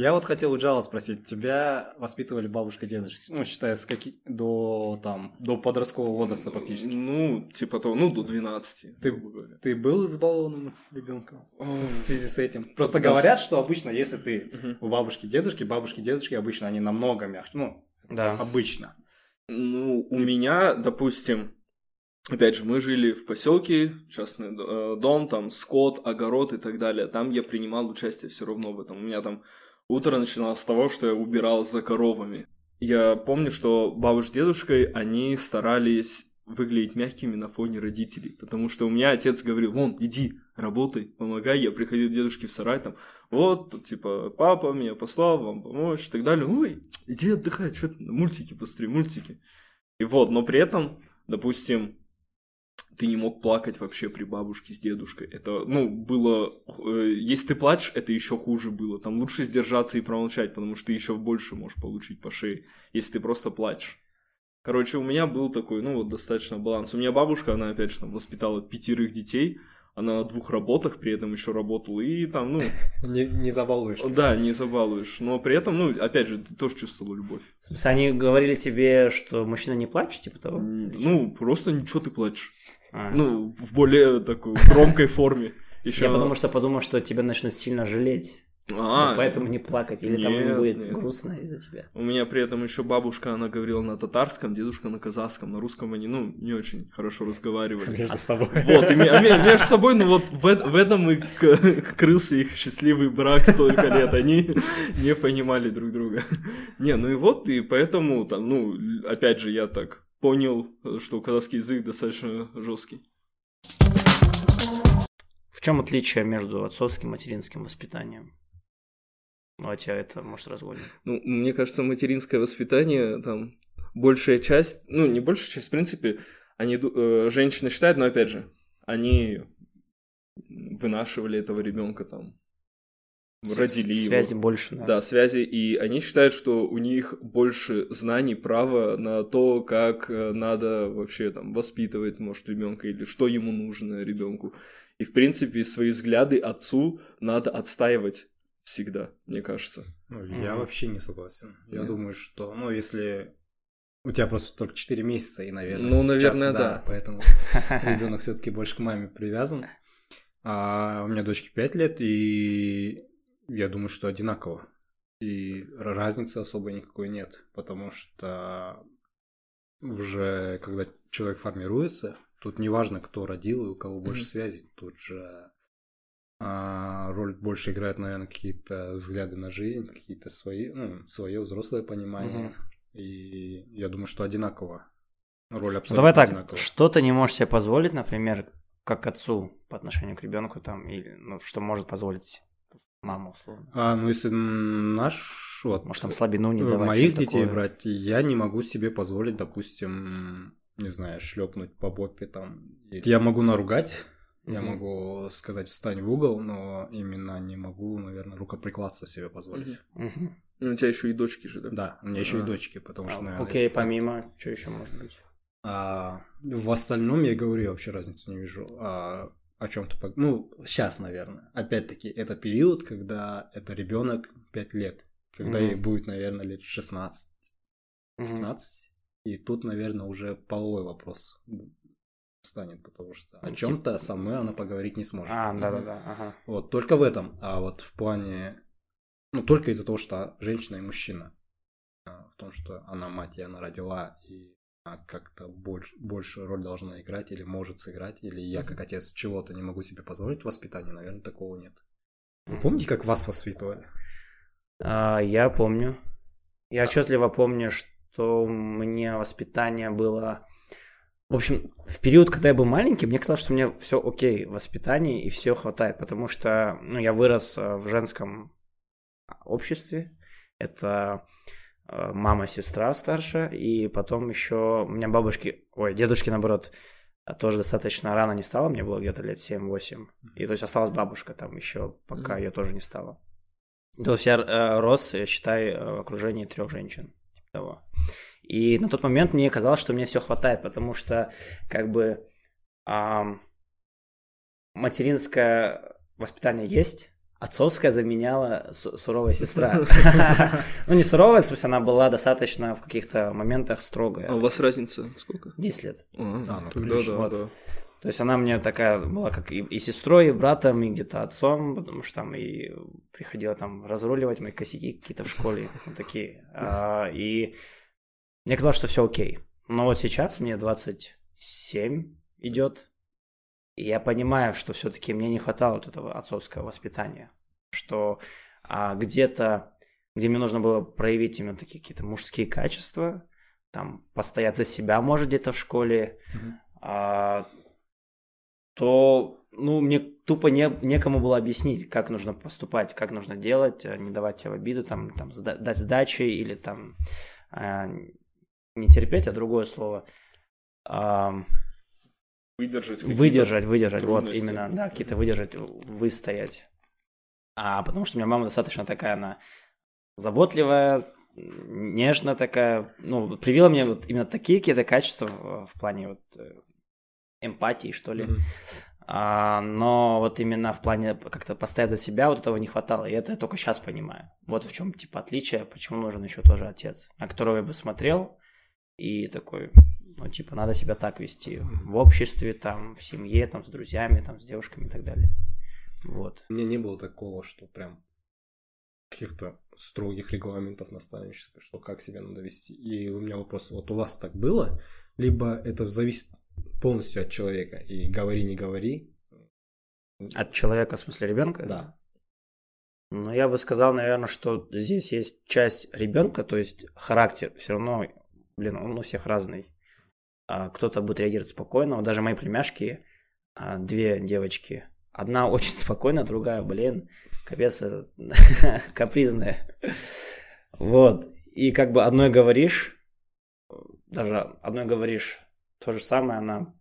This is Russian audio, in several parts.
Я вот хотел у Джала спросить, тебя воспитывали бабушка, дедушка, ну, считая, с каки... до, там, до подросткового возраста практически? Ну, типа того, ну, до 12. Ты, ты был избалованным ребенком в связи с этим? Просто говорят, что обычно, если ты у бабушки, дедушки, бабушки, дедушки, обычно они намного мягче, ну, да. обычно. Ну, у меня, допустим, Опять же, мы жили в поселке, частный э, дом, там скот, огород и так далее. Там я принимал участие все равно в этом. У меня там утро начиналось с того, что я убирал за коровами. Я помню, что бабушка с дедушкой, они старались выглядеть мягкими на фоне родителей, потому что у меня отец говорил, вон, иди, работай, помогай, я приходил к дедушке в сарай, там, вот, типа, папа меня послал вам помочь и так далее, ой, иди отдыхай, что ты, мультики посмотри, мультики. И вот, но при этом, допустим, ты не мог плакать вообще при бабушке с дедушкой. Это, ну, было... Э, если ты плачешь, это еще хуже было. Там лучше сдержаться и промолчать, потому что ты еще больше можешь получить по шее, если ты просто плачешь. Короче, у меня был такой, ну, вот достаточно баланс. У меня бабушка, она, опять же, там, воспитала пятерых детей, она на двух работах при этом еще работала, и там, ну... Не, не забалуешь. Да, не забалуешь. Но при этом, ну, опять же, ты тоже чувствовала любовь. В смысле, они говорили тебе, что мужчина не плачет, типа того? Ну, просто ничего ты плачешь. А. Ну, в более такой громкой форме. Еще Я потому что подумал, что тебя начнут сильно жалеть. А, типа, поэтому не плакать, или нет, там не будет нет. грустно из-за тебя. У меня при этом еще бабушка, она говорила на татарском, дедушка на казахском, на русском они, ну, не очень хорошо разговаривали. Между собой. Вот, и, а, между собой, ну вот в, в этом и крылся их счастливый брак столько лет, они не понимали друг друга. Не, ну и вот, и поэтому, там, ну, опять же, я так понял, что казахский язык достаточно жесткий. В чем отличие между отцовским и материнским воспитанием? Давайте это, может, разводим. Ну, мне кажется, материнское воспитание, там, большая часть, ну, не большая часть, в принципе, они, э, женщины считают, но, опять же, они вынашивали этого ребенка там, родили его. Связи больше, да. Да, связи, и они считают, что у них больше знаний, права на то, как э, надо вообще там воспитывать, может, ребенка или что ему нужно ребенку. И, в принципе, свои взгляды отцу надо отстаивать всегда, мне кажется. Ну, я mm-hmm. вообще не согласен. Я mm-hmm. думаю, что, ну, если у тебя просто только 4 месяца, и, наверное, ну, наверное, да, да. Поэтому ребенок все-таки больше к маме привязан. А у меня дочке 5 лет, и я думаю, что одинаково. И разницы особой никакой нет, потому что уже когда человек формируется, тут не важно, кто родил и у кого больше mm-hmm. связей, тут же а, роль больше играют, наверное, какие-то взгляды на жизнь, какие-то свои, ну, свое взрослое понимание. Mm-hmm. И я думаю, что одинаково. Роль абсолютно Давай так, одинаковая. что ты не можешь себе позволить, например, как отцу по отношению к ребенку там, или ну, что может позволить мама, условно. А, ну если наш... Вот, Может, там слабину не давать. Моих детей такое. брать, я не могу себе позволить, допустим, не знаю, шлепнуть по попе там. Я могу наругать, mm-hmm. я могу сказать встань в угол, но именно не могу, наверное, рукоприкладство себе позволить. Mm-hmm. Ну, у тебя еще и дочки же, да? Да, у меня еще а. и дочки, потому а, что, наверное... Окей, помимо, что еще может быть? А, в остальном, я говорю, я вообще разницы не вижу. А, о чем-то, ну, сейчас, наверное. Опять-таки, это период, когда это ребенок 5 лет, когда mm-hmm. ей будет, наверное, лет 16, 15. Mm-hmm. И тут, наверное, уже половой вопрос станет, потому что о чем-то со мной она поговорить не сможет. А, да-да-да, ага. Вот, только в этом. А вот в плане, ну, только из-за того, что женщина и мужчина. А, в том, что она мать, и она родила, и а как-то больше, больше роль должна играть или может сыграть, или я как отец чего-то не могу себе позволить в воспитании, наверное, такого нет. Вы помните, как вас воспитывали? А, я помню. Я отчетливо помню, что мне воспитание было... В общем, в период, когда я был маленький, мне казалось, что мне все окей в воспитании и все хватает, потому что ну, я вырос э, в женском обществе. Это Э, мама, сестра старшая, и потом еще у меня бабушки, ой, дедушки, наоборот, тоже достаточно рано не стало, мне было где-то лет 7-8. И то есть осталась бабушка там еще, пока mm-hmm. ее тоже не стало. То есть я э, рос, я считаю, в окружении трех женщин. Типа того. И на тот момент мне казалось, что мне все хватает, потому что как бы э, материнское воспитание есть, отцовская заменяла суровая сестра. Ну, не суровая, в смысле, она была достаточно в каких-то моментах строгая. А у вас разница сколько? 10 лет. А, ну, тогда да. То есть она мне такая была как и, и сестрой, и братом, и где-то отцом, потому что там и приходила там разруливать мои косяки какие-то в школе, вот такие. А, и мне казалось, что все окей. Но вот сейчас мне 27 идет, и я понимаю, что все-таки мне не хватало вот этого отцовского воспитания, что а, где-то, где мне нужно было проявить именно такие какие-то мужские качества, там постоять за себя, может, где-то в школе, Мгм. а, то ну, мне тупо не, некому было объяснить, как нужно поступать, как нужно делать, э, не давать себе в обиду, там, там сда- дать сдачи или там э, не терпеть, а другое слово. Ам, Выдержать. выдержать, выдержать, вот трудности. именно, да, какие-то выдержать, выстоять. А потому что у меня мама достаточно такая, она заботливая, нежная такая, ну, привила мне вот именно такие какие-то качества в, в плане вот э, эмпатии, что ли. Мгм. А, но вот именно в плане как-то постоять за себя вот этого не хватало. И это я только сейчас понимаю. Вот в чем типа отличие, почему нужен еще тоже отец, на которого я бы смотрел и такой, ну типа надо себя так вести в обществе, там, в семье, там, с друзьями, там, с девушками и так далее. Вот. У меня не было такого, что прям каких-то строгих регламентов наставничества, что как себя надо вести. И у меня вопрос, вот у вас так было, либо это зависит полностью от человека, и говори, не говори. От человека, в смысле ребенка? Да. Ну, я бы сказал, наверное, что здесь есть часть ребенка, то есть характер все равно, блин, он у всех разный. А, Кто-то будет реагировать спокойно. Вот даже мои племяшки, а, две девочки, одна очень спокойная, другая, блин, капец, э, капризная. Вот. И как бы одной говоришь, даже одной говоришь то же самое, она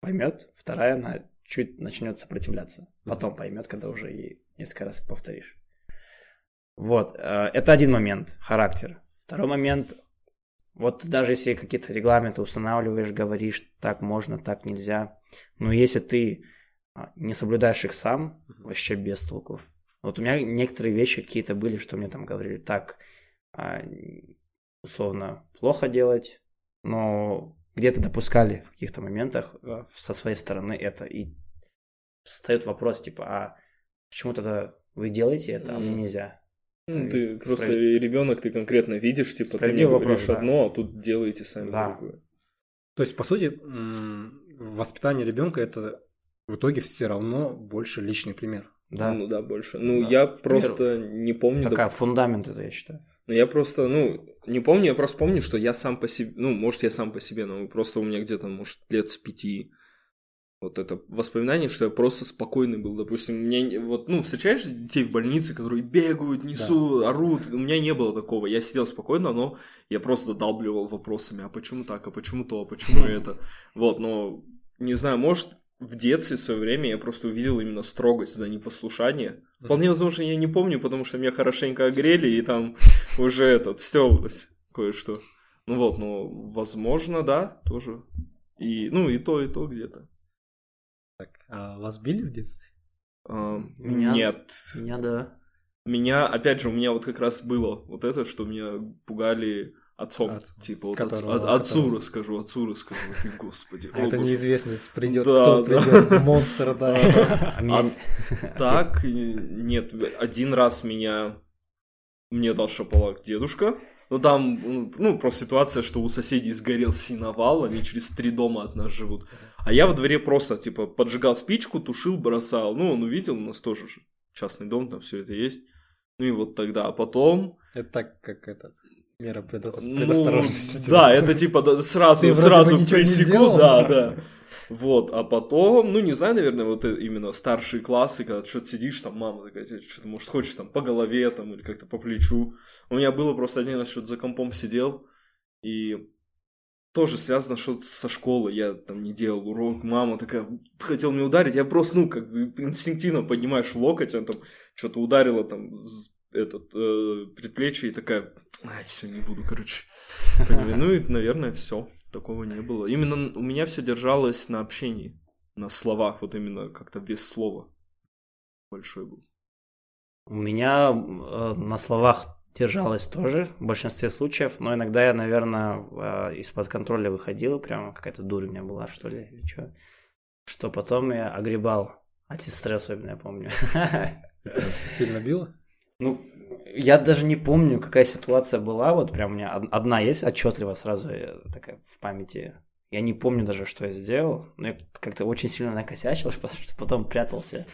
поймет, вторая, она чуть начнет сопротивляться. Потом поймет, когда уже ей несколько раз это повторишь. Вот, э, это один момент, характер. Второй момент, вот даже если какие-то регламенты устанавливаешь, говоришь, так можно, так нельзя, но если ты а, не соблюдаешь их сам, вообще без толку. Вот у меня некоторые вещи какие-то были, что мне там говорили, так, а, условно, плохо делать, но где-то допускали в каких-то моментах э, со своей стороны это. И встает вопрос, типа, а почему тогда вы делаете это, а мне нельзя? Ну, ты просто справед- ребенок, ты конкретно видишь, типа, ты мне говоришь вопрос, да. одно, а тут делаете сами Да. другое. То есть, по сути, воспитание ребенка это в итоге все равно больше личный пример. Да, Ну да, больше. Ну, Да. я просто не помню. такая фундамент это, я считаю. Ну, я просто, ну, не помню, я просто помню, что я сам по себе, ну, может, я сам по себе, но просто у меня где-то, может, лет с пяти вот это воспоминание, что я просто спокойный был, допустим, мне, не- вот, ну, встречаешь детей в больнице, которые бегают, несут, орут, у меня не было такого, я сидел спокойно, но я просто задалбливал вопросами, а почему так, а почему то, а почему это, вот, но, не знаю, может, в детстве в свое время я просто увидел именно строгость за непослушание. Вполне возможно, я не помню, потому что меня хорошенько огрели, и там уже этот, стёбалось кое-что. Ну вот, ну, возможно, да, тоже. И, ну, и то, и то где-то. Так, а вас били в детстве? А, Меня- Нет. Меня, да. Меня, опять же, у меня вот как раз было вот это, что меня пугали отцом. Отцом. Типа, вот Которого- отцу- от- отцу которого- расскажу, отцу расскажу. Ты, господи. А это боже. неизвестность придет, Да, кто да. придет, монстр, да. А Так, нет, один раз меня мне дал шапалак дедушка. Ну там, ну, просто ситуация, что у соседей сгорел синовал, они через три дома от нас живут. А я во дворе просто, типа, поджигал спичку, тушил, бросал. Ну, он увидел, у нас тоже же частный дом, там все это есть. Ну и вот тогда, а потом... Это так, как этот, мера предо- Ну, предосторожности. да, это типа да, сразу, Ты сразу пресеку, сделал. да, да. Вот, а потом, ну, не знаю, наверное, вот э- именно старшие классы, когда что-то сидишь, там мама такая, что-то, может, хочешь там по голове там или как-то по плечу. У меня было просто один раз что-то за компом сидел, и тоже связано что-то со школы. Я там не делал урок, мама такая хотела меня ударить, я просто, ну, как инстинктивно поднимаешь локоть, она там что-то ударила там этот э, предплечье и такая, ай, все, не буду, короче. Ну и, наверное, все. Такого не было. Именно у меня все держалось на общении, на словах, вот именно как-то вес слова большой был. У меня э, на словах держалась тоже в большинстве случаев, но иногда я, наверное, э, из-под контроля выходила, прямо какая-то дурь у меня была, что ли, или что. Что потом я огребал антистресс, особенно я помню. Сильно било? Ну, я даже не помню, какая ситуация была, вот прям у меня одна есть отчетливо сразу э, такая в памяти. Я не помню даже, что я сделал, но я как-то очень сильно накосячил, потому что потом прятался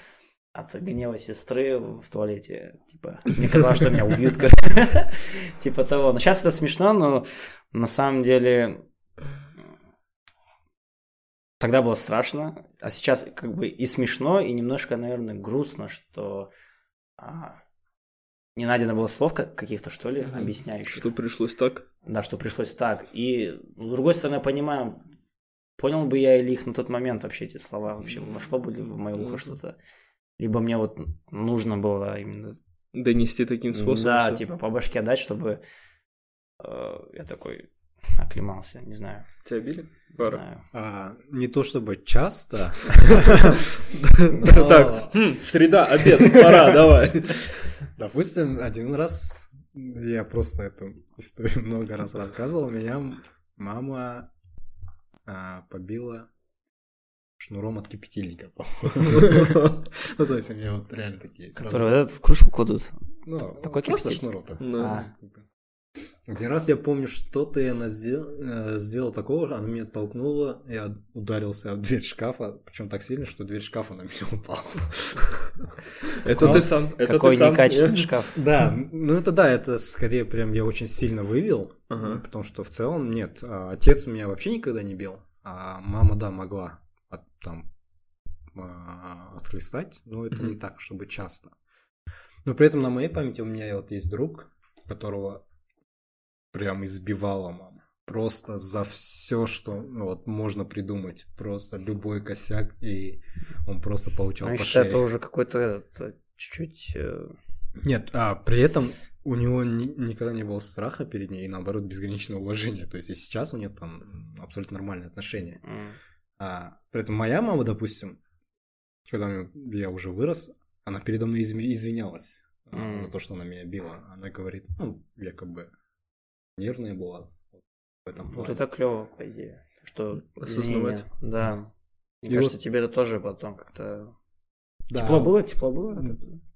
от гнева сестры в туалете. Типа, мне казалось, что меня убьют. Типа того. Но сейчас это смешно, но на самом деле тогда было страшно, а сейчас как бы и смешно, и немножко, наверное, грустно, что а, не найдено было слов каких-то, что ли, объясняющих. Что пришлось так? Да, что пришлось так. И, с другой стороны, я понимаю, понял бы я или их на тот момент вообще эти слова, вообще вошло бы ли в мое ухо что-то. Либо мне вот нужно было именно... Донести таким способом? Да, типа по башке дать, чтобы э, я такой оклемался, не знаю. Тебя били? Пара. А, не то чтобы часто. Так, хм, среда, обед, пора, давай. Допустим, один раз я просто эту историю много раз рассказывал, меня мама а, побила шнуром от кипятильника. Ну, то есть у меня вот реально такие... Которые в кружку кладут? Ну, такой просто шнурок. А. Один раз я помню, что-то я сделал, э, сделал такого, она меня толкнула, я ударился об дверь шкафа, причем так сильно, что дверь шкафа на меня упала. Это ты сам. Это Какой некачественный шкаф. Да, ну это да, это скорее прям я очень сильно вывел, потому что в целом нет. А отец меня вообще никогда не бил, а мама, да, могла там а, отхлестать, но это не так, чтобы часто. Но при этом на моей памяти у меня вот есть друг, которого прям избивала мама. Просто за все, что ну, вот можно придумать. Просто любой косяк, и он просто получал Значит, по шее. это уже какой-то чуть-чуть... Э, Нет, а при этом у него ни, никогда не было страха перед ней, и наоборот, безграничное уважение. То есть и сейчас у них там абсолютно нормальные отношения. Mm. А, при этом моя мама, допустим, когда я уже вырос, она передо мной извинялась mm. за то, что она меня била. Она говорит, ну, якобы нервная была в этом плане. Вот это клево, по идее. Что осознавать. Да. Мне и кажется, вот... тебе это тоже потом как-то да. Тепло было, тепло было.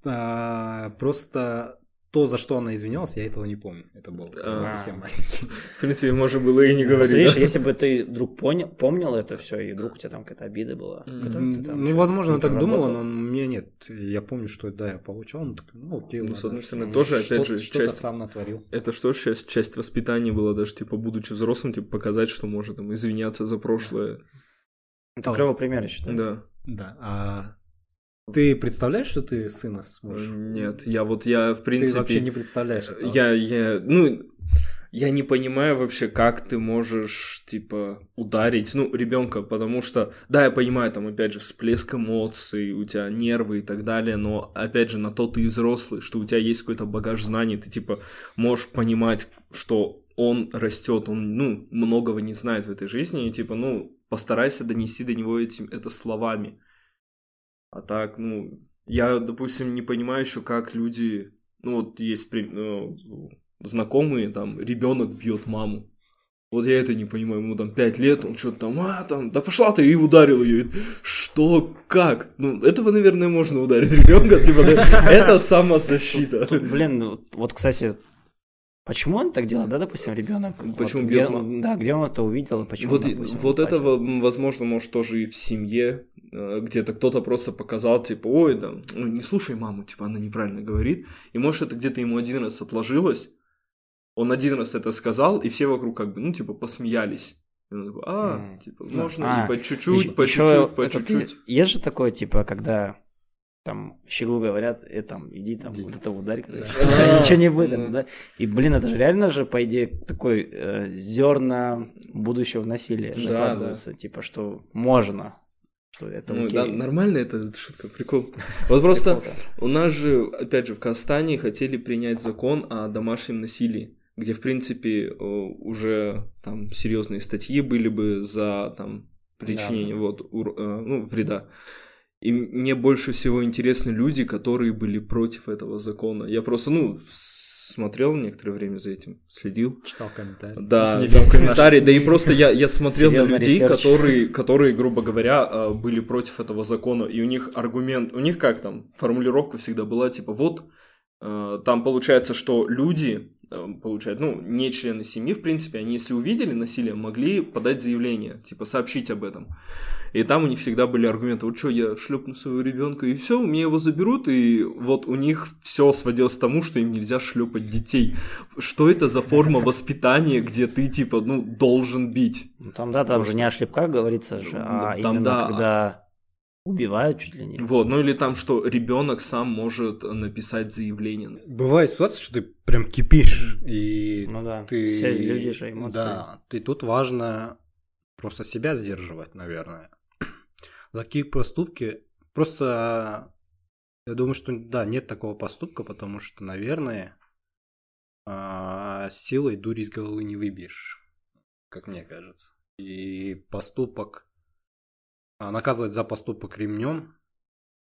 А, просто то, за что она извинялась, я этого не помню. Это был а, совсем маленький. В принципе, можно было и не говорить. Видишь, если бы ты вдруг понял, помнил это все, и вдруг у тебя там какая-то обида была. ну, возможно, она так думала, но мне нет. Я помню, что да, я получал, ну, так, ну окей. Ну, с одной стороны, тоже, опять же, часть... сам натворил. Это что же часть, часть воспитания была, даже, типа, будучи взрослым, типа, показать, что может там извиняться за прошлое. Это клевый пример, я считаю. Да. Да. А ты представляешь, что ты сына сможешь? Нет, я вот, я в принципе... Ты вообще не представляешь этого. Я, я, ну, я не понимаю вообще, как ты можешь, типа, ударить, ну, ребенка, потому что, да, я понимаю, там, опять же, всплеск эмоций, у тебя нервы и так далее, но, опять же, на то ты и взрослый, что у тебя есть какой-то багаж знаний, ты, типа, можешь понимать, что он растет, он, ну, многого не знает в этой жизни, и, типа, ну, постарайся донести до него этим, это словами. А так, ну, я, допустим, не понимаю еще, как люди, ну, вот есть ну, знакомые, там, ребенок бьет маму. Вот я это не понимаю, ему там 5 лет, он что-то там, а, там, да пошла ты, и ударил ее. Что, как? Ну, этого, наверное, можно ударить ребенка, типа, это самозащита. Блин, ну, вот, кстати, Почему он так делает, да, допустим, ребенок? Почему вот, где, Да, где он это увидел, почему? Вот, допустим, вот это, возможно, может тоже и в семье Э, где-то кто-то просто показал, типа, ой, да, ну, не слушай маму, типа, она неправильно говорит. И может это где-то ему один раз отложилось, он один раз это сказал, и все вокруг как бы, ну, типа, посмеялись. И он такой, а, mm. типа, можно а, по чуть-чуть, по чуть-чуть, по чуть-чуть. Есть же такое, типа, когда там щеглу говорят, э, там, иди там, иди. вот это ударь, короче, ничего не будет, да. И, блин, это же реально же, по идее, такой э, зерна будущего насилия закладывается, типа, что можно, что это ну, окей. Да, нормально это шутка, прикол. Вот просто у нас же, опять же, в Казахстане хотели принять закон о домашнем насилии, где, в принципе, уже там серьезные статьи были бы за там причинение да. вот ур, э, ну, вреда. И мне больше всего интересны люди, которые были против этого закона. Я просто, ну, смотрел некоторое время за этим, следил. Читал комментарии. Да, там комментарии. Да и просто я, я смотрел на людей, которые, которые, грубо говоря, э, были против этого закона. И у них аргумент, у них как там, формулировка всегда была, типа, вот, э, там получается, что люди, получают, ну, не члены семьи, в принципе, они, если увидели насилие, могли подать заявление, типа, сообщить об этом. И там у них всегда были аргументы, вот что, я шлепну своего ребенка, и все, мне его заберут, и вот у них все сводилось к тому, что им нельзя шлепать детей. Что это за форма воспитания, где ты, типа, ну, должен бить? Ну, там, да, там же не о шлепках говорится же, а там, именно да, когда убивают чуть ли не. Вот, ну или там, что ребенок сам может написать заявление. Бывает ситуация, что ты прям кипишь, и ну да, ты... все люди же эмоции. Да, ты тут важно просто себя сдерживать, наверное за какие проступки. Просто я думаю, что да, нет такого поступка, потому что, наверное, а, силой дурь из головы не выбьешь, как мне кажется. И поступок наказывать за поступок ремнем,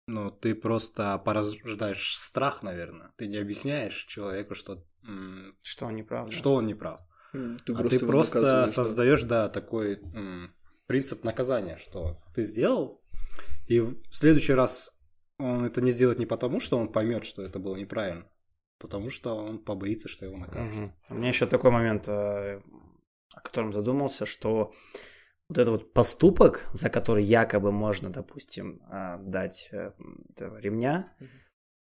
ну, ты просто порождаешь страх, наверное. Ты не объясняешь человеку, что... Что он не прав. Что он не прав. Ты а ты просто создаешь, да, такой принцип наказания, что ты сделал, и в следующий раз он это не сделает не потому, что он поймет, что это было неправильно, потому что он побоится, что его накажут. Угу. У меня еще такой момент, э, о котором задумался, что вот этот вот поступок, за который якобы можно, допустим, э, дать э, ремня,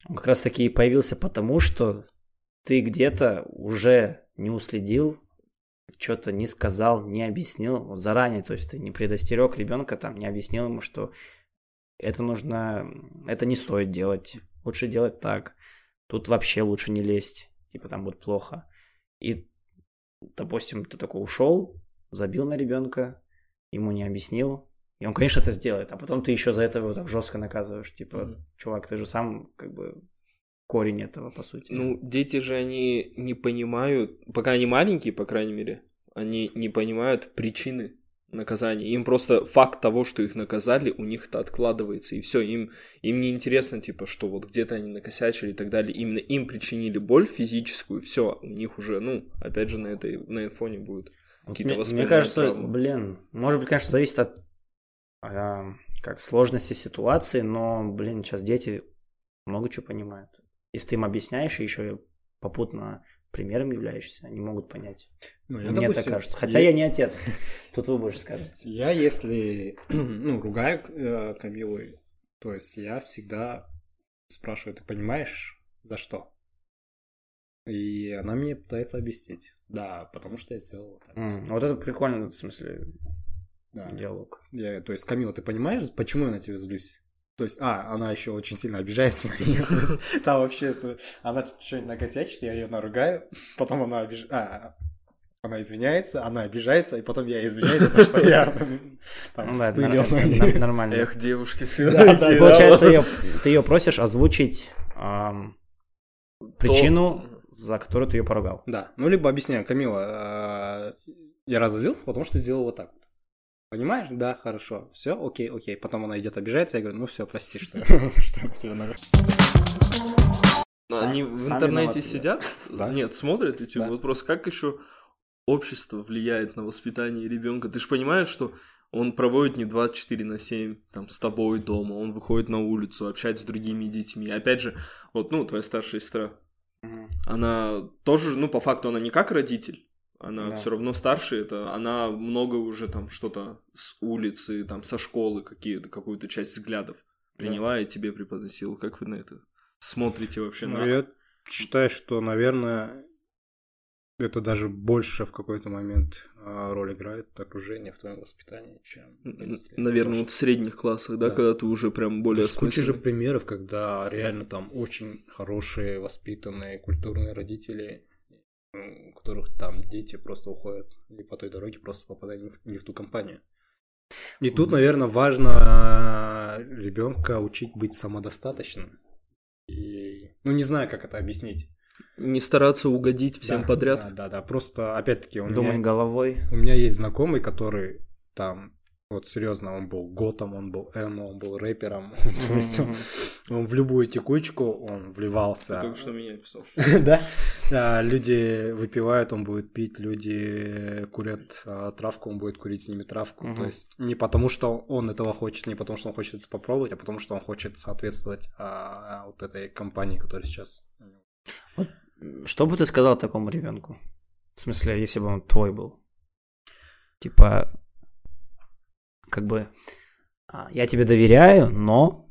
он как раз таки и появился потому, что ты где-то уже не уследил что-то не сказал, не объяснил вот заранее, то есть ты не предостерег ребенка, там, не объяснил ему, что это нужно, это не стоит делать, лучше делать так, тут вообще лучше не лезть, типа там будет плохо. И, допустим, ты такой ушел, забил на ребенка, ему не объяснил, и он, конечно, это сделает, а потом ты еще за это его так жестко наказываешь, типа, mm-hmm. чувак, ты же сам как бы корень этого, по сути. Ну, дети же, они не понимают, пока они маленькие, по крайней мере, они не понимают причины наказания. Им просто факт того, что их наказали, у них это откладывается, и все, им, им не интересно, типа, что вот где-то они накосячили и так далее. Именно им причинили боль физическую, все, у них уже, ну, опять же, на этой на фоне будет какие-то мне, мне кажется, травмы. блин, может быть, конечно, зависит от а, как сложности ситуации, но, блин, сейчас дети много чего понимают. Если ты им объясняешь и еще попутно примером являешься, они могут понять. Ну, я, Мне допустим, так кажется. Хотя я... я не отец. Тут вы больше скажете. Я, если ну, ругаю э, Камилу, то есть я всегда спрашиваю, ты понимаешь, за что? И она мне пытается объяснить. Да, потому что я сделал так. Mm, вот это прикольно, в смысле, да. диалог. Я, то есть, Камила, ты понимаешь, почему я на тебя злюсь? То есть, а, она еще очень сильно обижается на нее. Там вообще, она что-нибудь накосячит, я ее наругаю, потом она обижается, она извиняется, она обижается, и потом я извиняюсь за то, что я там ну спылил. Нормально. Эх, девушки всегда. Получается, ты ее просишь озвучить причину, за которую ты ее поругал. Да, ну либо объясняю, Камила, а, я разозлился, потому что сделал вот так. Понимаешь? Да, хорошо. Все, окей, окей. Потом она идет обижается, я говорю, ну все, прости, что Они в интернете сидят? Нет, смотрят YouTube. Вот просто как еще общество влияет на воспитание ребенка? Ты же понимаешь, что он проводит не 24 на 7 там, с тобой дома, он выходит на улицу, общается с другими детьми. Опять же, вот, ну, твоя старшая сестра, она тоже, ну, по факту, она не как родитель, она да. все равно старше, это она много уже там что-то с улицы, там со школы какие-то какую-то часть взглядов приняла да. и тебе преподносила. Как вы на это смотрите вообще? Ну, на... я считаю, что, наверное, это даже больше в какой-то момент роль играет окружение в твоем воспитании, чем Наверное, вот в средних классах, да, да, когда ты уже прям более Куча же примеров, когда реально там очень хорошие, воспитанные, культурные родители у которых там дети просто уходят не по той дороге, просто попадая не в, не в ту компанию. И тут, наверное, важно ребенка учить быть самодостаточным. И, ну, не знаю, как это объяснить. Не стараться угодить всем да, подряд. Да, да, да. Просто, опять-таки, у Думай меня... головой. У меня есть знакомый, который там Вот серьезно, он был готом, он был эмо, он был рэпером. То есть он, он в любую текучку, он вливался. Только что меня писал. Да? А, Люди выпивают, он будет пить, люди курят а, травку, он будет курить с ними травку. То есть не потому, что он этого хочет, не потому, что он хочет это попробовать, а потому, что он хочет соответствовать а, вот этой компании, которая сейчас... Что бы ты сказал такому ребенку? В смысле, если бы он твой был? Типа, как бы, а, я тебе доверяю, но...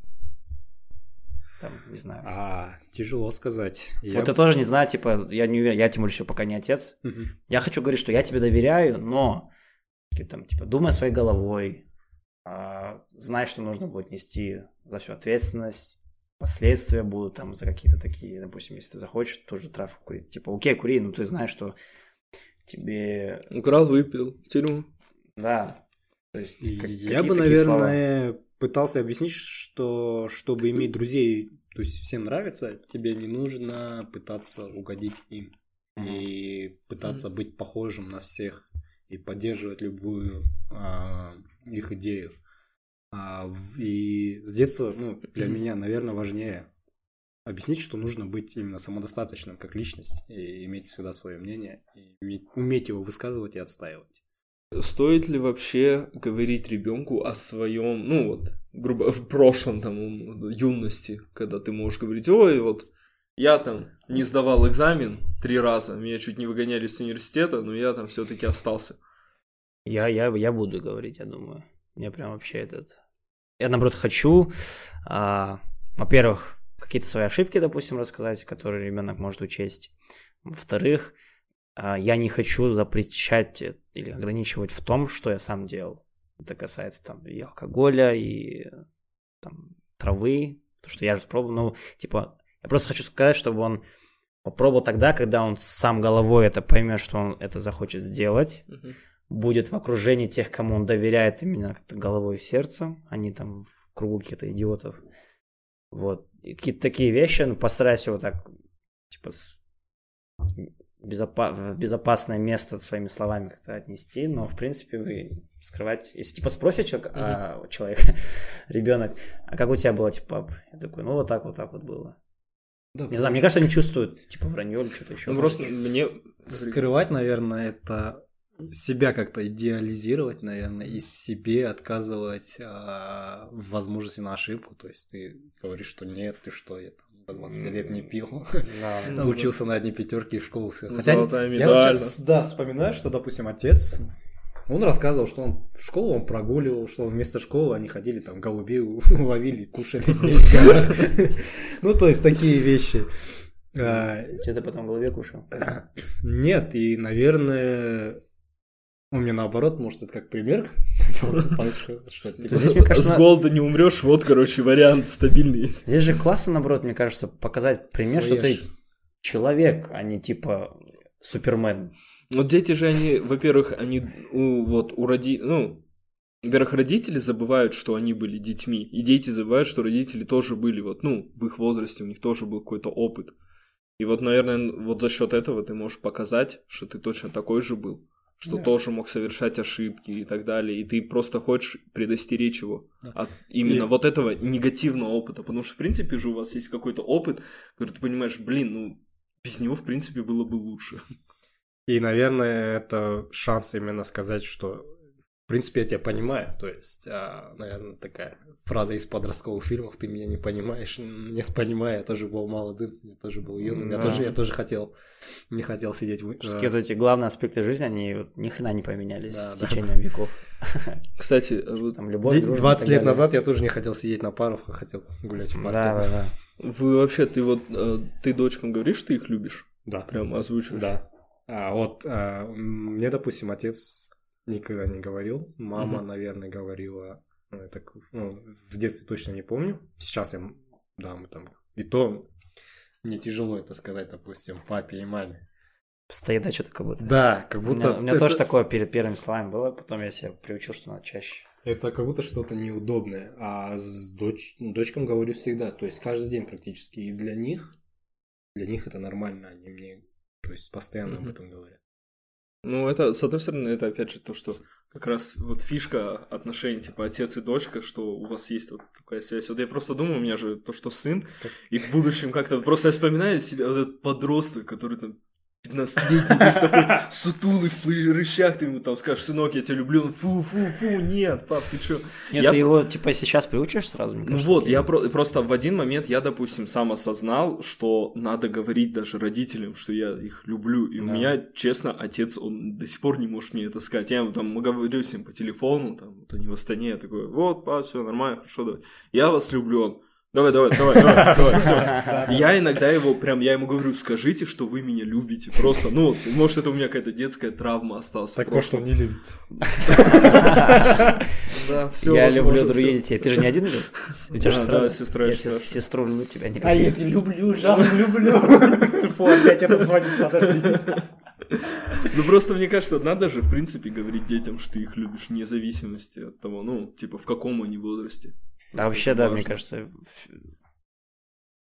Там, не знаю. А, тяжело сказать. Вот я тоже не знаю, типа, я не уверен, я тем более еще пока не отец. Мгм. Я хочу говорить, что я тебе доверяю, но там, типа, думай своей головой, а, знай, что нужно будет нести за всю ответственность, последствия будут там за какие-то такие, допустим, если ты захочешь тоже травку курить, типа, окей, кури, но ты знаешь, что тебе, Украл, выпил, в тюрьму. да, то есть как- Я бы, такие слова. наверное, пытался объяснить, что чтобы иметь друзей, то есть всем нравится, тебе не нужно пытаться угодить им Мгм. и пытаться быть похожим на всех и поддерживать любую а, их идею. А, и с детства, ну, для меня, наверное, важнее объяснить, что нужно быть именно самодостаточным как личность и иметь всегда свое мнение, и иметь- уметь его высказывать и отстаивать. Стоит ли вообще говорить ребенку о своем, ну вот, грубо в прошлом там юности, когда ты можешь говорить, ой, вот я там не сдавал экзамен три раза, меня чуть не выгоняли с университета, но я там все-таки остался. Я, я, я буду говорить, я думаю. Мне прям вообще этот... Я, наоборот, хочу, а, во-первых, какие-то свои ошибки, допустим, рассказать, которые ребенок может учесть. Во-вторых, а, я не хочу запрещать э, или ограничивать в том, что я сам делал. Это касается там и алкоголя, и там травы, то, что я же пробовал. Ну, типа, я просто хочу сказать, чтобы он попробовал тогда, когда он сам головой это поймет, что он это захочет сделать, будет в окружении тех, кому он доверяет именно как-то головой и сердцем, а не там в кругу каких-то идиотов. Вот. И какие-то такие вещи, ну, постарайся вот так, типа, безопа- в безопасное место своими словами как-то отнести, но, в принципе, вы скрывать... Если, типа, спросит человек, а, человек, ребенок, а как у тебя было, типа, пап? Я такой, ну, вот так, вот так вот было. Не знаю, мне кажется, они чувствуют, типа, вранье или что-то еще. Ну просто мне... Скрывать, наверное, это себя как-то идеализировать, наверное, и себе отказывать а, в возможности на ошибку. То есть ты говоришь, что нет, ты что, я там до 20 лет не пил, учился на одни пятерки в школу все. Золотая я вот сейчас, да, вспоминаю, что, допустим, отец, он рассказывал, что он в школу он прогуливал, что вместо школы они ходили там голубей ловили, кушали. Ну, то есть такие вещи. А, Что ты потом в голове кушал? нет, и, наверное, у меня наоборот, может, это как пример. То типа, здесь, мне кажется, С голода не умрешь, вот, короче, вариант стабильный есть. Здесь же классно, наоборот, мне кажется, показать пример, что ты человек, а не типа Супермен. Вот дети же, они, во-первых, они у, вот у роди... ну, во-первых, родители забывают, что они были детьми, и дети забывают, что родители тоже были вот, ну, в их возрасте у них тоже был какой-то опыт. И вот, наверное, вот за счет этого ты можешь показать, что ты точно такой же был, что Да. тоже мог совершать ошибки и так далее, и ты просто хочешь предостеречь его Да. от именно И- вот этого негативного опыта, потому что, в принципе же, у вас есть какой-то опыт, который ты понимаешь, блин, ну, без него, в принципе, было бы лучше. И, наверное, это шанс именно сказать, что принципе, я тебя понимаю. То есть, а, наверное, такая фраза из подростковых фильмов «Ты меня не понимаешь». Нет, понимаю, я тоже был молодым, я тоже был юным, я, Да. тоже, я тоже хотел, не хотел сидеть в... Что э, эти главные аспекты жизни, они вот ни хрена не поменялись Да, с да. течением веков. Кстати, вот Там любовь, де- дружба и 20 так лет назад я тоже не хотел сидеть на парах, а хотел гулять в парке. Да, да, да. Вы вообще, ты вот, э, ты дочкам говоришь, что ты их любишь? Да. Прям озвучиваешь? Да. А вот а, мне, допустим, отец никогда не говорил. Мама, Мгм. наверное, говорила. ну, это к- ну, в детстве точно не помню. Сейчас я, да, мы там... И то мне тяжело это сказать, допустим, папе и маме. Постоянно что-то как будто. Да, как У будто... меня, у меня это, тоже такое перед первыми словами было, потом я себя приучил, что надо чаще. Это как будто что-то неудобное. А с доч... ну, дочкам говорю всегда. То есть каждый день практически. И для них... Для них это нормально. Они мне... То есть постоянно об Мгм. этом говорят. Ну, это, с одной стороны, это опять же то, что как раз вот фишка отношений, типа отец и дочка, что у вас есть вот такая связь. Вот я просто думаю, у меня же то, что сын, и в будущем как-то просто я вспоминаю себя, вот этот подросток, который там 15-летний, весь такой сутулый в прыщах, ты ему там скажешь, сынок, я тебя люблю, он фу, фу, фу, нет, пап, ты чё? Нет, Я- ты его, типа, сейчас приучишь сразу, мне Ну кажется, вот, такие. я про- просто в один момент я, допустим, сам осознал, что надо говорить даже родителям, что я их люблю. И у Да. меня, честно, отец, он до сих пор не может мне это сказать. Я ему там говорю с ним по телефону, там, вот они в Астане, я такой, вот, па, все нормально, хорошо, давай. Я вас люблю, он. Давай, давай, давай, давай, давай, все. Я иногда его прям, я ему говорю, скажите, что вы меня любите. Просто, ну, может, это у меня какая-то детская травма осталась. Так он не любит. Да, все Я люблю других детей. Ты же не один же? У тебя же сестра. сестра Я сестру люблю, тебя не А я люблю. не люблю, Жан, люблю. Фу, опять это звонит, подожди. Ну просто мне кажется, надо же в принципе говорить детям, что ты их любишь, вне зависимости от того, ну, типа в каком они возрасте. А вообще, да, мне кажется,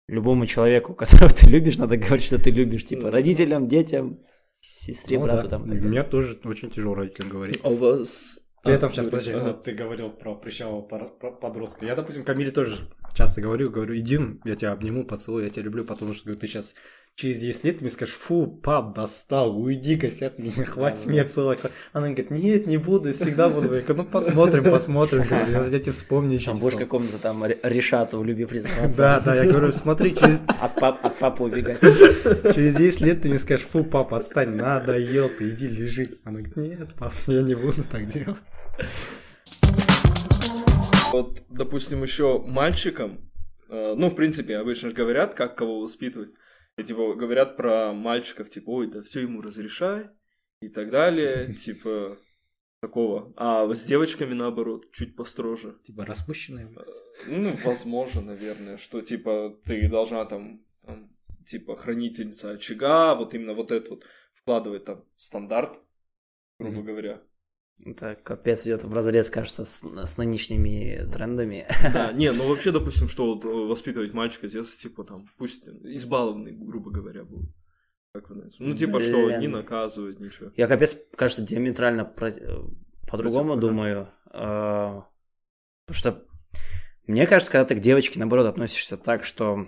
любому человеку, которого ты любишь, надо говорить, что ты любишь. Типа родителям, детям, сестре, Ну брату да, там. Мне тоже очень тяжело родителям говорить. А у вас... При А, этом сейчас, говоришь, подожди, ага. ты говорил про прыщавого подростка. Я, допустим, Камиле тоже часто говорю, говорю, иди, я тебя обниму, поцелую, я тебя люблю, потому что говорю, ты сейчас через 10 лет ты мне скажешь, фу, пап, достал, уйди-ка от меня, хватит меня целовать. Она говорит, нет, не буду, всегда буду. Я говорю, ну посмотрим, посмотрим, я за тебя вспомню еще. Там будешь стал». какому-то там Ре- Решату в любви признаваться. Да, да, я говорю, смотри, через, От, пап, от папы убегать. через 10 лет ты мне скажешь, фу, папа, отстань, надоел ты, иди лежи. Она говорит, нет, пап, я не буду так делать. Вот, допустим, еще мальчикам, э, ну, в принципе, обычно же говорят, как кого воспитывать. И, типа, говорят про мальчиков, типа, ой, да все ему разрешай, и так далее, типа, такого. А с девочками, наоборот, чуть построже. Типа распущенные. Э, Ну, возможно, наверное, что, типа, ты должна там, там, типа, хранительница очага, вот именно вот это вот вкладывать там стандарт, грубо Мгм. говоря. Это капец идет в разрез, кажется, с, с нынешними трендами. Да, не, ну вообще, допустим, что вот, э, воспитывать мальчика с детства, типа там, пусть избалованный, грубо говоря, был. Как вы знаете? Ну, типа, что Блин. не наказывать, ничего. Я капец, кажется, диаметрально про- э, по-другому Против- думаю. э, Потому что мне кажется, когда ты к девочке, наоборот, относишься так, что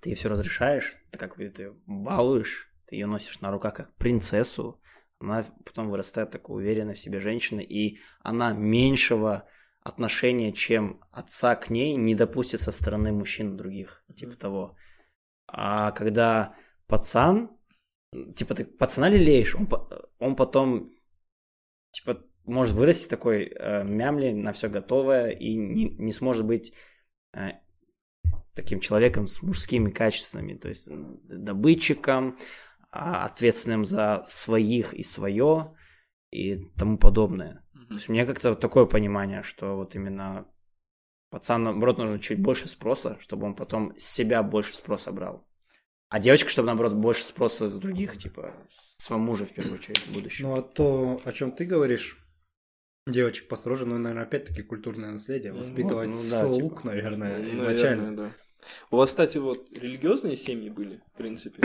ты ей все разрешаешь, ты как бы ты балуешь, ты ее носишь на руках как принцессу, она потом вырастает такой уверенной в себе женщиной, и она меньшего отношения, чем отца к ней, не допустит со стороны мужчин других, типа того. А когда пацан, типа ты пацана лелеешь, он, он потом, типа, может вырасти такой э, мямли на все готовое и не, не сможет быть э, таким человеком с мужскими качествами, то есть добытчиком, ответственным за своих и свое и тому подобное. То есть мне как-то вот такое понимание, что вот именно пацан, наоборот, нужно чуть больше спроса, чтобы он потом с себя больше спроса брал. А девочка, чтобы, наоборот, больше спроса с других, типа, своему мужа, в первую очередь, в будущем. Ну, а то, о чем ты говоришь, девочек построже, ну, наверное, опять-таки культурное наследие. Ну, Воспитывать ну да, слуг, типа. наверное, Ну, изначально. наверное, да. У вас, кстати, вот религиозные семьи были, в принципе?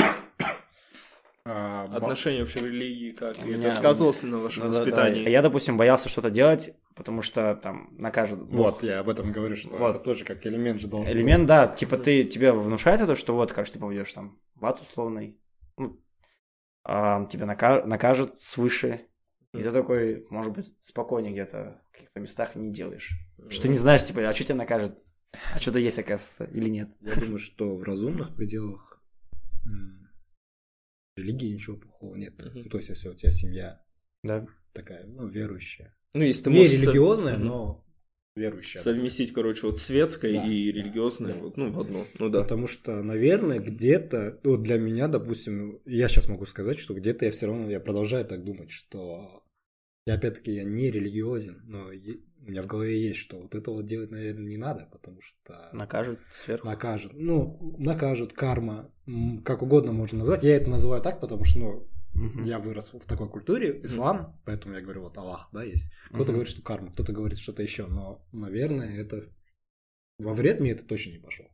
А, Отношения вообще в религии как? И меня- это сказывалось ли на вашем Ну да, да. воспитании? Я, допустим, боялся что-то делать, потому что там накажут. Вот, я об этом говорю, что Вот. это тоже как элемент же должен Элемент, да, типа ты тебе внушает это, что вот, как ты поведешь там в ад условный, ну, а, тебя нака- накажут свыше, и ты такой, может быть, спокойнее где-то в каких-то местах не делаешь. Что ты не знаешь, типа, а что тебя накажет? А что-то есть, оказывается, или нет? Я думаю, что в разумных пределах религии ничего плохого нет. Ну, То есть, если у тебя семья Да. такая, ну, верующая. Ну, если ты Не можешь со- религиозная, Мгм. но верующая. совместить, короче, вот светское Да. и религиозное, Да. вот, ну, в одно. Ну да. Потому что, наверное, где-то, вот для меня, допустим, я сейчас могу сказать, что где-то я все равно, я продолжаю так думать, что я опять-таки я не религиозен, но у меня в голове есть, что вот это вот делать, наверное, не надо, потому что Накажут сверху. накажут. Ну, накажут, карма, как угодно можно назвать. Я это называю так, потому что, ну, я вырос в такой культуре, ислам, поэтому я говорю, вот Аллах, да, есть. Кто-то говорит, что карма, кто-то говорит что-то еще, но, наверное, это во вред мне это точно не пошло.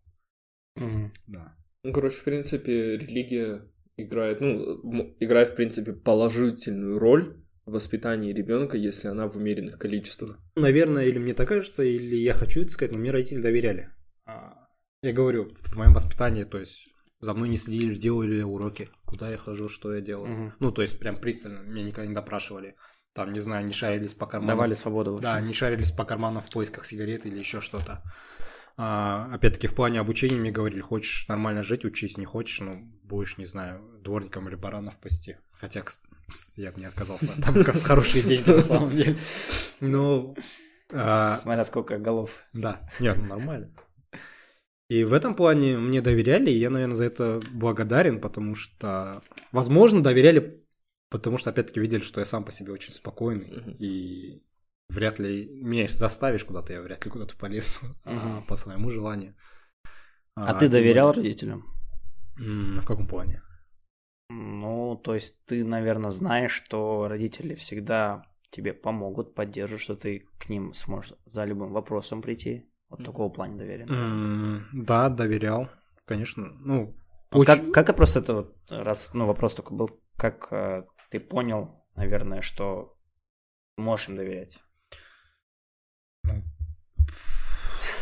Да. Ну, короче, в принципе, религия играет, ну, играет, в принципе, положительную роль воспитании ребенка, если она в умеренных количествах. Наверное, или мне так кажется, или я хочу это сказать, но мне родители доверяли. А, Я говорю, в моем воспитании, то есть за мной не следили, делали уроки, куда я хожу, что я делаю. Мгм. Ну, то есть прям пристально, меня никогда не допрашивали. Там, не знаю, не шарились по карманам. Давали свободу. в Да, не шарились по карманам в поисках сигарет или еще что-то. А, опять-таки, в плане обучения мне говорили, хочешь нормально жить, учись, не хочешь, ну, будешь, не знаю, дворником или баранов пасти. Хотя, я бы не отказался, там как раз хорошие деньги на самом деле. Ну, а, Смотря сколько голов. да, нет, ну, нормально. И в этом плане мне доверяли, и я, наверное, за это благодарен, потому что, возможно, доверяли, потому что, опять-таки, видели, что я сам по себе очень спокойный, и вряд ли меня заставишь куда-то, я вряд ли куда-то полезу а, Мгм. по своему желанию. А, ты тем доверял более- родителям? В каком плане? Ну, то есть ты, наверное, знаешь, что родители всегда тебе помогут, поддержат, что ты к ним сможешь за любым вопросом прийти. Вот такого плана доверия. М, Да, доверял, конечно. Ну, Вот очень- Как, как я просто это раз, ну, вопрос такой был, как э, ты понял, наверное, что можешь им доверять?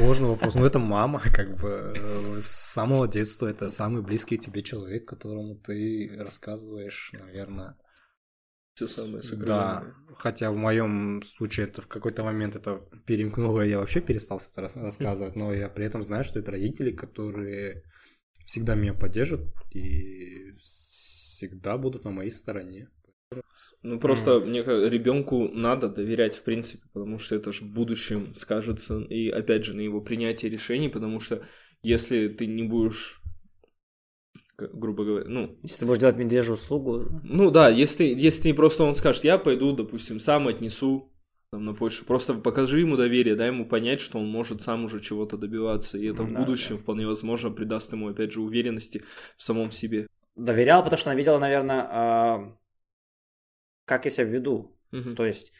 Сложный вопрос. Ну, это мама, как бы э, с самого детства это самый близкий тебе человек, которому ты рассказываешь, наверное. Все самое Да, сокровенное. хотя в моем случае это в какой-то момент это перемкнуло, и я вообще перестал это рас- рассказывать, но я при этом знаю, что это родители, которые всегда меня поддержат и всегда будут на моей стороне. Ну просто мне ребенку надо доверять в принципе, потому что это же в будущем скажется и опять же на его принятие решений, потому что если ты не будешь, грубо говоря, ну Если ты будешь делать медвежью услугу, Ну да, если, если ты просто он скажет, я пойду, допустим, сам отнесу там, на почту, просто покажи ему доверие, дай ему понять, что он может сам уже чего-то добиваться, и это в Да, будущем вполне возможно придаст ему, опять же, уверенности в самом себе. доверял, потому что она видела, наверное, а, как я себя веду. Мгм. То есть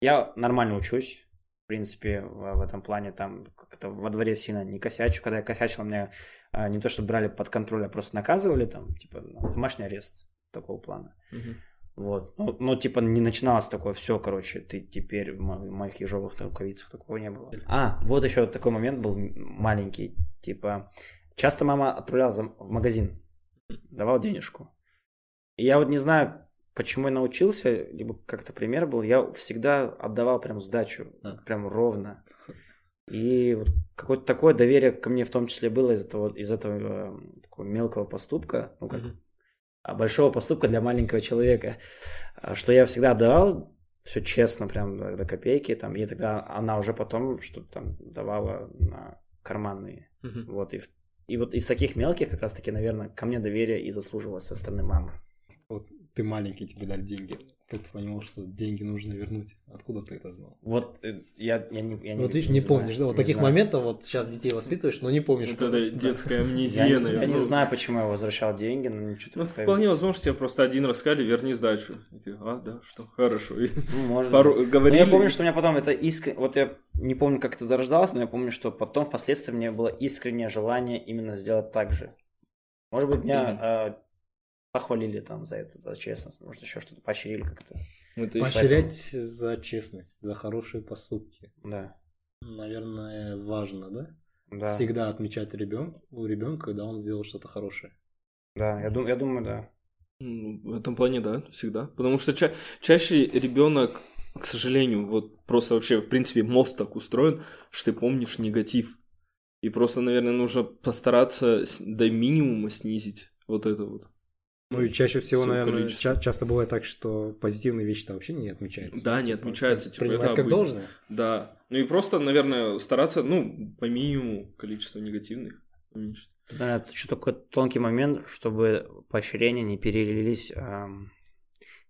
я нормально учусь, в принципе, в, в этом плане там как-то во дворе сильно не косячу. Когда я косячил, меня а, не то что брали под контроль, а просто наказывали там, типа, ну, домашний арест такого плана. Мгм. Вот. Ну, ну, типа, не начиналось такое, все, короче, ты теперь в, мо- в моих ежовых рукавицах такого не было. А, вот еще такой момент был маленький, типа, часто мама отправляла за- в магазин, давал денежку. И я вот не знаю, почему я научился, либо как-то пример был, я всегда отдавал прям сдачу, А. прям ровно. И вот какое-то такое доверие ко мне в том числе было из этого, из этого э, такого мелкого поступка, ну как а большого поступка для маленького человека, а, что я всегда давал все честно, прям до, копейки, там, и тогда она уже потом что-то там давала на карманные, Мгм. вот, и, и вот из таких мелких как раз-таки, наверное, ко мне доверие и заслужилось со стороны мамы. Ты маленький, тебе дали деньги. Как ты понимал, что деньги нужно вернуть? Откуда ты это знал? Вот э, я, я не, я вот видишь, не, знаю, помнишь, да? Вот не таких знаю. моментов вот сейчас детей воспитываешь, но не помнишь. Вот что- это детская Я, амнезия, не- наверное. я не Ну, знаю, почему я возвращал деньги, но ничего Ну, вполне возможно, тебе просто один раз сказали, верни сдачу. И ты, а, да, что, хорошо. И Ну, может пару говорили. Но я помню, что у меня потом это искренне... Вот я не помню, как это зарождалось, но я помню, что потом впоследствии у меня было искреннее желание именно сделать так же. Может быть, меня э, похвалили там за это, за честность, может, еще что-то поощрили как-то. Еще- Поощрять за честность, за хорошие поступки. Да. Наверное, важно, да? Да, Всегда отмечать ребен... у ребенка, когда он сделал что-то хорошее. да я, дум- я думаю, да. Ну, В этом плане, да, всегда. Потому что ча- чаще ребенок, к сожалению, вот просто вообще, в принципе, мозг так устроен, что ты помнишь негатив. И просто, наверное, нужно постараться до минимума снизить вот это вот. Ну и чаще всего, наверное, ча- часто бывает так, что позитивные вещи-то вообще не отмечаются. Да, не отмечаются, типа, принимать это как обыденно. должное. Да. Ну и просто, наверное, стараться, ну, по минимуму количество негативных уменьшить. Да, это еще такой тонкий момент, чтобы поощрения не перелились, ам,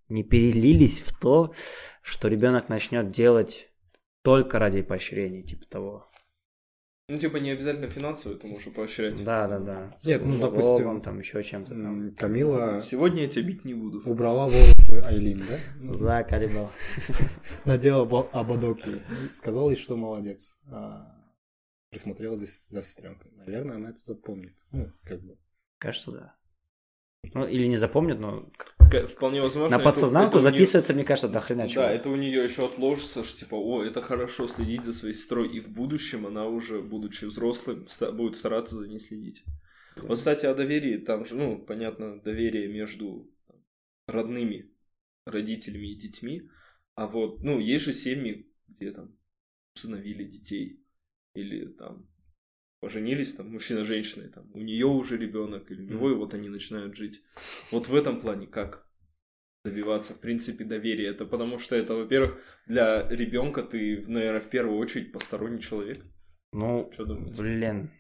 не перелились в то, что ребенок начнет делать только ради поощрений, типа того. Ну, типа, не обязательно финансово это можно поощрять. Да, да, да. Нет, ну, Словом, допустим, там еще чем-то там. Камила Сегодня я тебя бить не буду. убрала волосы Айлин, да? Заколебал. Надела бо- ободок ей. Сказала ей, что молодец. А, Присмотрела за, с- за сестренкой. Наверное, она это запомнит. Ну, как бы. Кажется, да. Ну, или не запомнит, но вполне возможно. На подсознанку записывается, мне кажется, до хрена чего. Да, это у нее еще отложится, что типа, о, это хорошо следить за своей сестрой, и в будущем она уже, будучи взрослым, будет стараться за ней следить. Вот, кстати, о доверии, там же, ну, понятно, доверие между родными родителями и детьми, а вот, ну, есть же семьи, где там усыновили детей, или там поженились, там, мужчина с женщиной, там, у нее уже ребенок, или у него, и вот они начинают жить. Вот в этом плане как добиваться, в принципе, доверия? Это потому что это, во-первых, для ребенка ты, наверное, в первую очередь посторонний человек. Ну, что думаете? блин.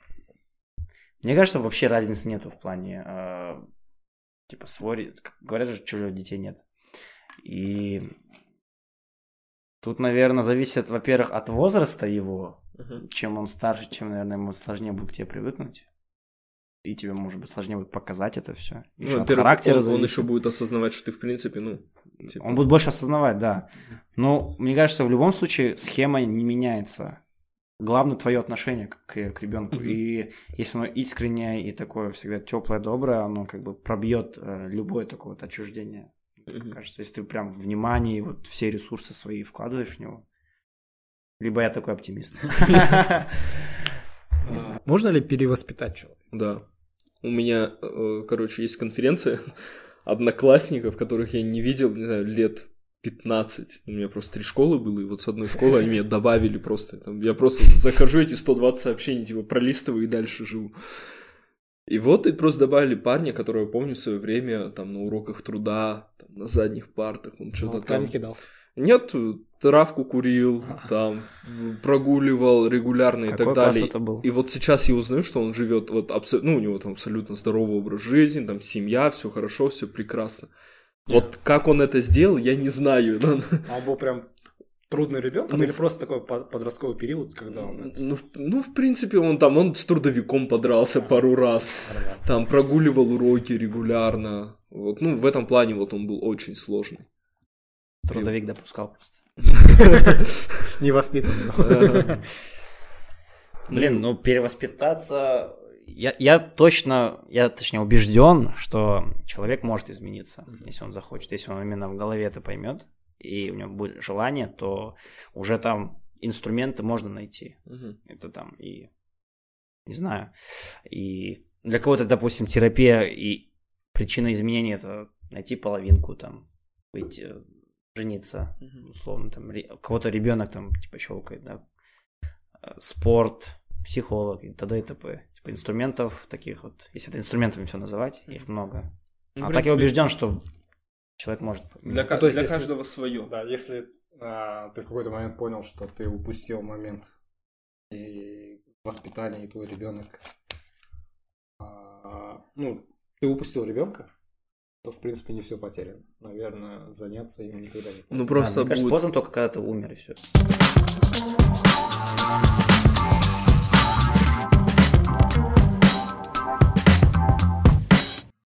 Мне кажется, вообще разницы нету в плане, э, типа, свой, говорят же, чужих детей нет. И тут, наверное, зависит, во-первых, от возраста его, Uh-huh. Чем он старше, чем, наверное, ему сложнее будет к тебе привыкнуть. И тебе, может быть, сложнее будет показать это все. Еще ну, от характера он, он еще будет осознавать, что ты, в принципе, ну... Типа... Он будет больше осознавать, да. Но мне кажется, в любом случае схема не меняется. Главное твое отношение к, к ребенку. Uh-huh. И если оно искреннее и такое всегда теплое, доброе, оно как бы пробьет э, любое такое вот отчуждение. Uh-huh. кажется, если ты прям внимание и вот все ресурсы свои вкладываешь в него, либо я такой оптимист. Можно ли перевоспитать человека? Да. У меня, э, короче, есть конференция одноклассников, которых я не видел, не знаю, лет 15. У меня просто три школы было, и вот с одной школы они меня добавили просто. Там, я просто захожу эти 120 сообщений, типа, пролистываю и дальше живу. И вот и просто добавили парня, которого я помню в свое время, там, на уроках труда, там, на задних партах, он что-то ну, там... кидался. Нет, травку курил, там прогуливал регулярно и так далее. Это был? И вот сейчас я узнаю, что он живет вот абсолютно, ну у него там абсолютно здоровый образ жизни, там семья, все хорошо, все прекрасно. Yeah. Вот как он это сделал, я не знаю. А он был прям трудный ребенок ну, или просто такой подростковый период, когда он... Ну, в, ну, в принципе, он там, он с трудовиком подрался пару раз, там прогуливал уроки регулярно. Вот, ну, в этом плане вот он был очень сложный. Трудовик допускал просто. Невоспитанный. Блин, ну перевоспитаться... Я, я точно, я точнее убежден, что человек может измениться, если он захочет, если он именно в голове это поймет, и у него будет желание, то уже там инструменты можно найти. Это там и, не знаю, и для кого-то, допустим, терапия и причина изменения это найти половинку, там, быть жениться, условно, там, кого-то ребенок там, типа, щелкает, да, э, спорт, психолог и т.д. и т.п. Типа инструментов таких вот, если это инструментами все называть, их много. Ну, а принципе, так я убежден, что человек может... Для, то для если, каждого свое. Да, если а, ты в какой-то момент понял, что ты упустил момент и воспитания, и твой ребенок, а, ну, ты упустил ребенка, то, в принципе, не все потеряно. Наверное, заняться им никогда не поздно. Ну, просто да, мне будет... кажется, поздно только когда ты умер, и все.